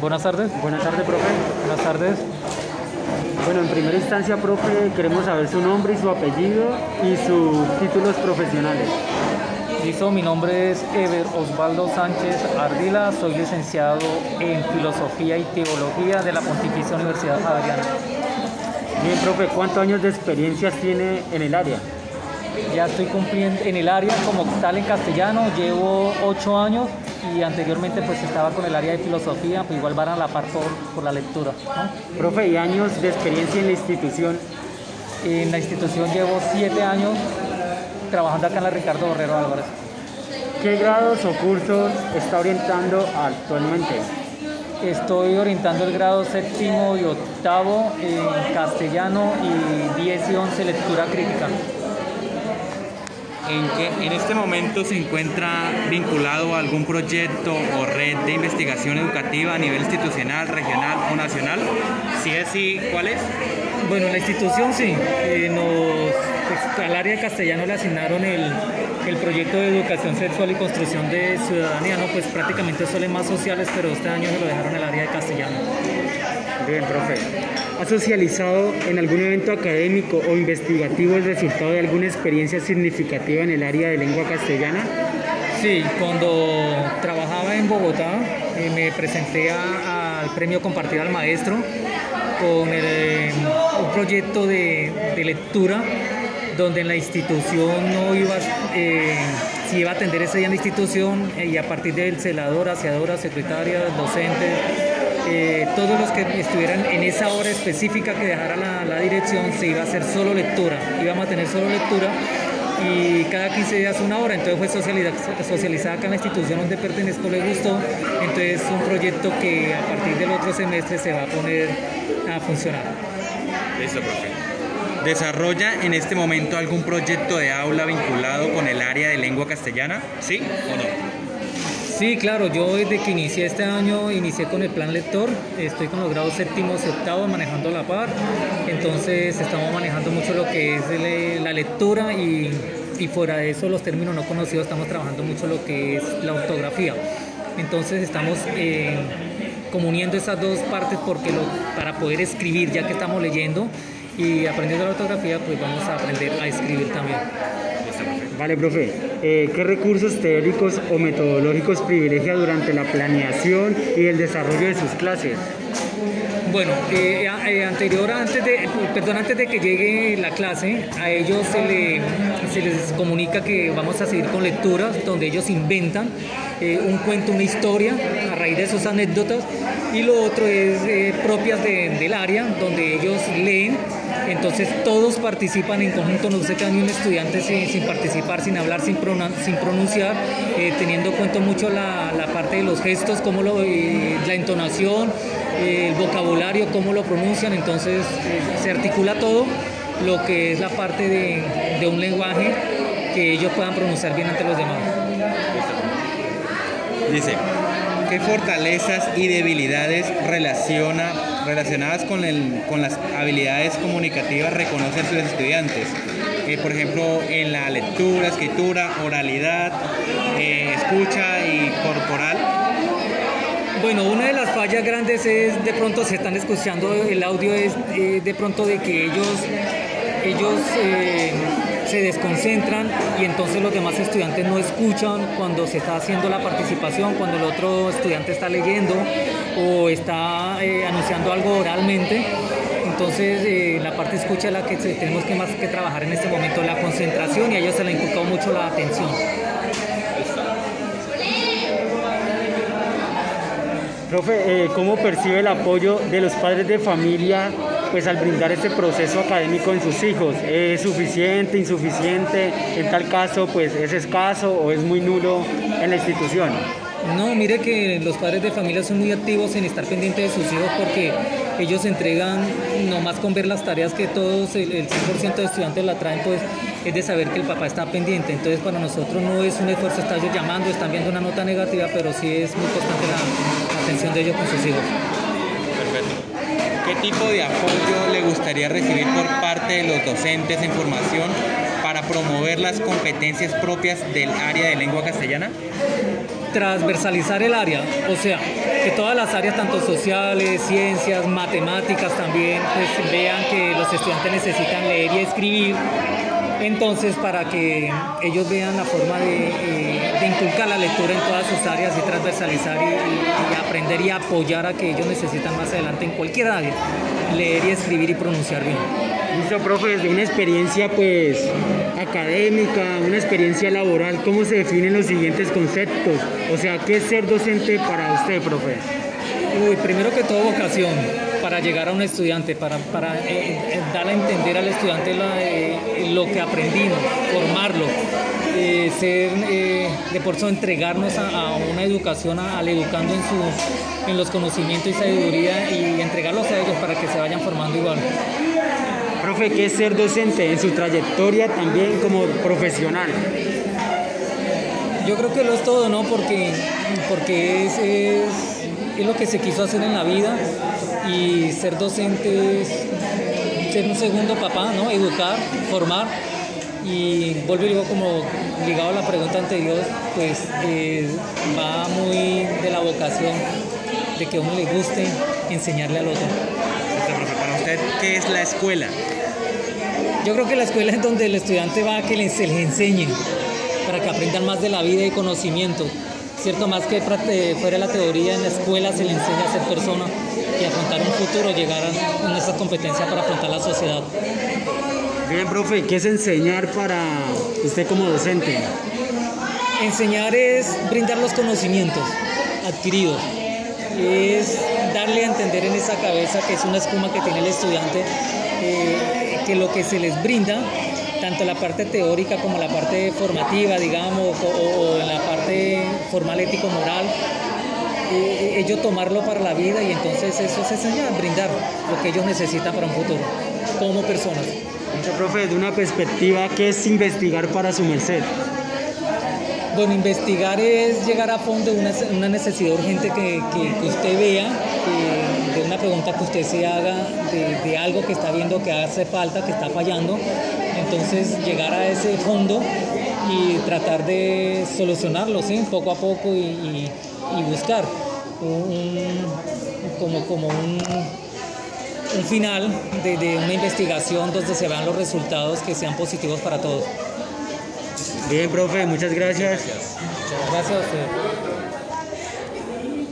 Buenas tardes. Buenas tardes, profe. Buenas tardes. Bueno, en primera instancia, profe, queremos saber su nombre y su apellido y sus títulos profesionales. Listo, mi nombre es Ever Osvaldo Sánchez Ardila, soy licenciado en Filosofía y Teología de la Pontificia Universidad Javeriana. Bien, profe, ¿cuántos años de experiencias tiene en el área? Ya estoy cumpliendo en el área como tal en castellano, llevo ocho años y anteriormente pues estaba con el área de filosofía, pues igual van a la par por, por la lectura. ¿no? Profe, ¿y años de experiencia en la institución? En la institución llevo siete años trabajando acá en la Ricardo Borrero Álvarez. ¿Qué grados o cursos está orientando actualmente? Estoy orientando el grado séptimo y octavo en castellano y 10 y 11 lectura crítica. ¿En, que en este momento se encuentra vinculado a algún proyecto o red de investigación educativa a nivel institucional, regional o nacional? Si es así, ¿cuál es? Bueno, la institución sí. Eh, nos, pues, al área de castellano le asignaron el, el, proyecto de educación sexual y construcción de ciudadanía, ¿no? Pues prácticamente suelen más sociales, pero este año se lo dejaron al área de castellano. Bien, profe. ¿Ha socializado en algún evento académico o investigativo el resultado de alguna experiencia significativa en el área de lengua castellana? Sí, cuando trabajaba en Bogotá eh, me presenté al premio Compartir al Maestro con un proyecto de, de, lectura donde en la institución no iba, eh, si iba a atender ese día en la institución eh, y a partir del celador, aseadora, secretaria, docente, eh, todos los que estuvieran en esa hora específica que dejara la, dirección se iba a hacer solo lectura, íbamos a tener solo lectura y cada 15 días una hora, entonces fue socializada, socializada acá en la institución donde pertenezco, le gustó, entonces es un proyecto que a partir del otro semestre se va a poner a funcionar. Listo, profe. ¿Desarrolla en este momento algún proyecto de aula vinculado con el área de lengua castellana? ¿Sí o no? Sí, claro, yo desde que inicié este año inicié con el plan lector, estoy con los grados séptimos y octavos manejando la par, entonces estamos manejando mucho lo que es la lectura y, y fuera de eso los términos no conocidos estamos trabajando mucho lo que es la ortografía. Entonces estamos eh, como uniendo esas dos partes porque para poder escribir, ya que estamos leyendo y aprendiendo la ortografía, pues vamos a aprender a escribir también. Vale, profe. Eh, ¿Qué recursos teóricos o metodológicos privilegia durante la planeación y el desarrollo de sus clases? Bueno, eh, eh, anterior, antes de, perdón, antes de que llegue la clase, a ellos se, le, se les comunica que vamos a seguir con lecturas donde ellos inventan un cuento, una historia a raíz de sus anécdotas y lo otro es propias de, del área donde ellos leen entonces todos participan en conjunto, no se queda ni un estudiante sin, participar, sin hablar, sin, pronunciar, eh, teniendo en cuenta mucho la, la, parte de los gestos, cómo lo, eh, la entonación, eh, el vocabulario, cómo lo pronuncian, entonces se articula todo lo que es la parte de, de un lenguaje que ellos puedan pronunciar bien ante los demás. Dice, ¿qué fortalezas y debilidades relaciona relacionadas con, el, con, las habilidades comunicativas reconocen sus estudiantes. Eh, por ejemplo, en la lectura, escritura, oralidad, eh, escucha y corporal. Bueno, una de las fallas grandes es de pronto se están escuchando el audio es eh, de pronto de que ellos ellos eh, se desconcentran y entonces los demás estudiantes no escuchan cuando se está haciendo la participación, cuando el otro estudiante está leyendo o está eh, anunciando algo oralmente. Entonces eh, la parte escucha es la que tenemos que más que trabajar en este momento, la concentración y a ellos se le ha inculcado mucho la atención. Profe, eh, ¿cómo percibe el apoyo de los padres de familia pues al brindar este proceso académico en sus hijos? ¿Es suficiente, insuficiente? En tal caso, pues es escaso o es muy nulo en la institución. No, mire que los padres de familia son muy activos en estar pendientes de sus hijos porque ellos entregan, nomás con ver las tareas que todos, el, el 100% de estudiantes la traen, pues es de saber que el papá está pendiente. Entonces para nosotros no es un esfuerzo estar ellos llamando, están viendo una nota negativa, pero sí es muy importante la, la atención de ellos con sus hijos. Perfecto. ¿Qué tipo de apoyo le gustaría recibir por parte de los docentes en formación para promover las competencias propias del área de lengua castellana? transversalizar el área, o sea, que todas las áreas, tanto sociales, ciencias, matemáticas también, pues vean que los estudiantes necesitan leer y escribir. Entonces, para que ellos vean la forma de, eh, inculcar la lectura en todas sus áreas y transversalizar y, aprender y apoyar a que ellos necesitan más adelante en cualquier área, leer y escribir y pronunciar bien. Listo, profe, desde una experiencia pues académica, una experiencia laboral, ¿cómo se definen los siguientes conceptos? O sea, ¿qué es ser docente para usted, profe? Uy, primero que todo vocación para llegar a un estudiante, para, para eh, eh, dar a entender al estudiante eh, lo que aprendimos, formarlo, ser de por eso entregarnos a, una educación, al educando en, su, en los conocimientos y sabiduría y entregarlos a ellos para que se vayan formando igual. Profe, ¿qué es ser docente en su trayectoria también como profesional? Yo creo que lo es todo, ¿no? Porque, porque es, es, lo que se quiso hacer en la vida y ser docente es ser un segundo papá, ¿no? Educar, formar y vuelvo y digo como ligado a la pregunta anterior, pues eh, va muy de la vocación de que a uno le guste enseñarle al otro. Para usted, ¿qué es la escuela? Yo creo que la escuela es donde el estudiante va a que se les enseñe para que aprendan más de la vida y conocimiento. Cierto, más que fuera la teoría, en la escuela se le enseña a ser persona y afrontar un futuro, llegar a, con esas competencias para afrontar la sociedad. Bien, profe, ¿qué es enseñar para usted como docente? Enseñar es brindar los conocimientos adquiridos, es darle a entender en esa cabeza que es una espuma que tiene el estudiante, eh, que lo que se les brinda tanto la parte teórica como la parte formativa, digamos, o, en la parte formal ético-moral, eh, ellos tomarlo para la vida y entonces eso es enseñar, brindar lo que ellos necesitan para un futuro, como personas. Mucho, profe, de una perspectiva, ¿qué es investigar para su merced? Bueno, investigar es llegar a fondo de una, necesidad urgente que, usted vea, de una pregunta que usted se haga, de, de, algo que está viendo que hace falta, que está fallando, entonces llegar a ese fondo y tratar de solucionarlo, ¿sí? poco a poco y, buscar como, como un, final de, una investigación donde se vean los resultados que sean positivos para todos. Bien, profe, muchas gracias. Gracias a usted.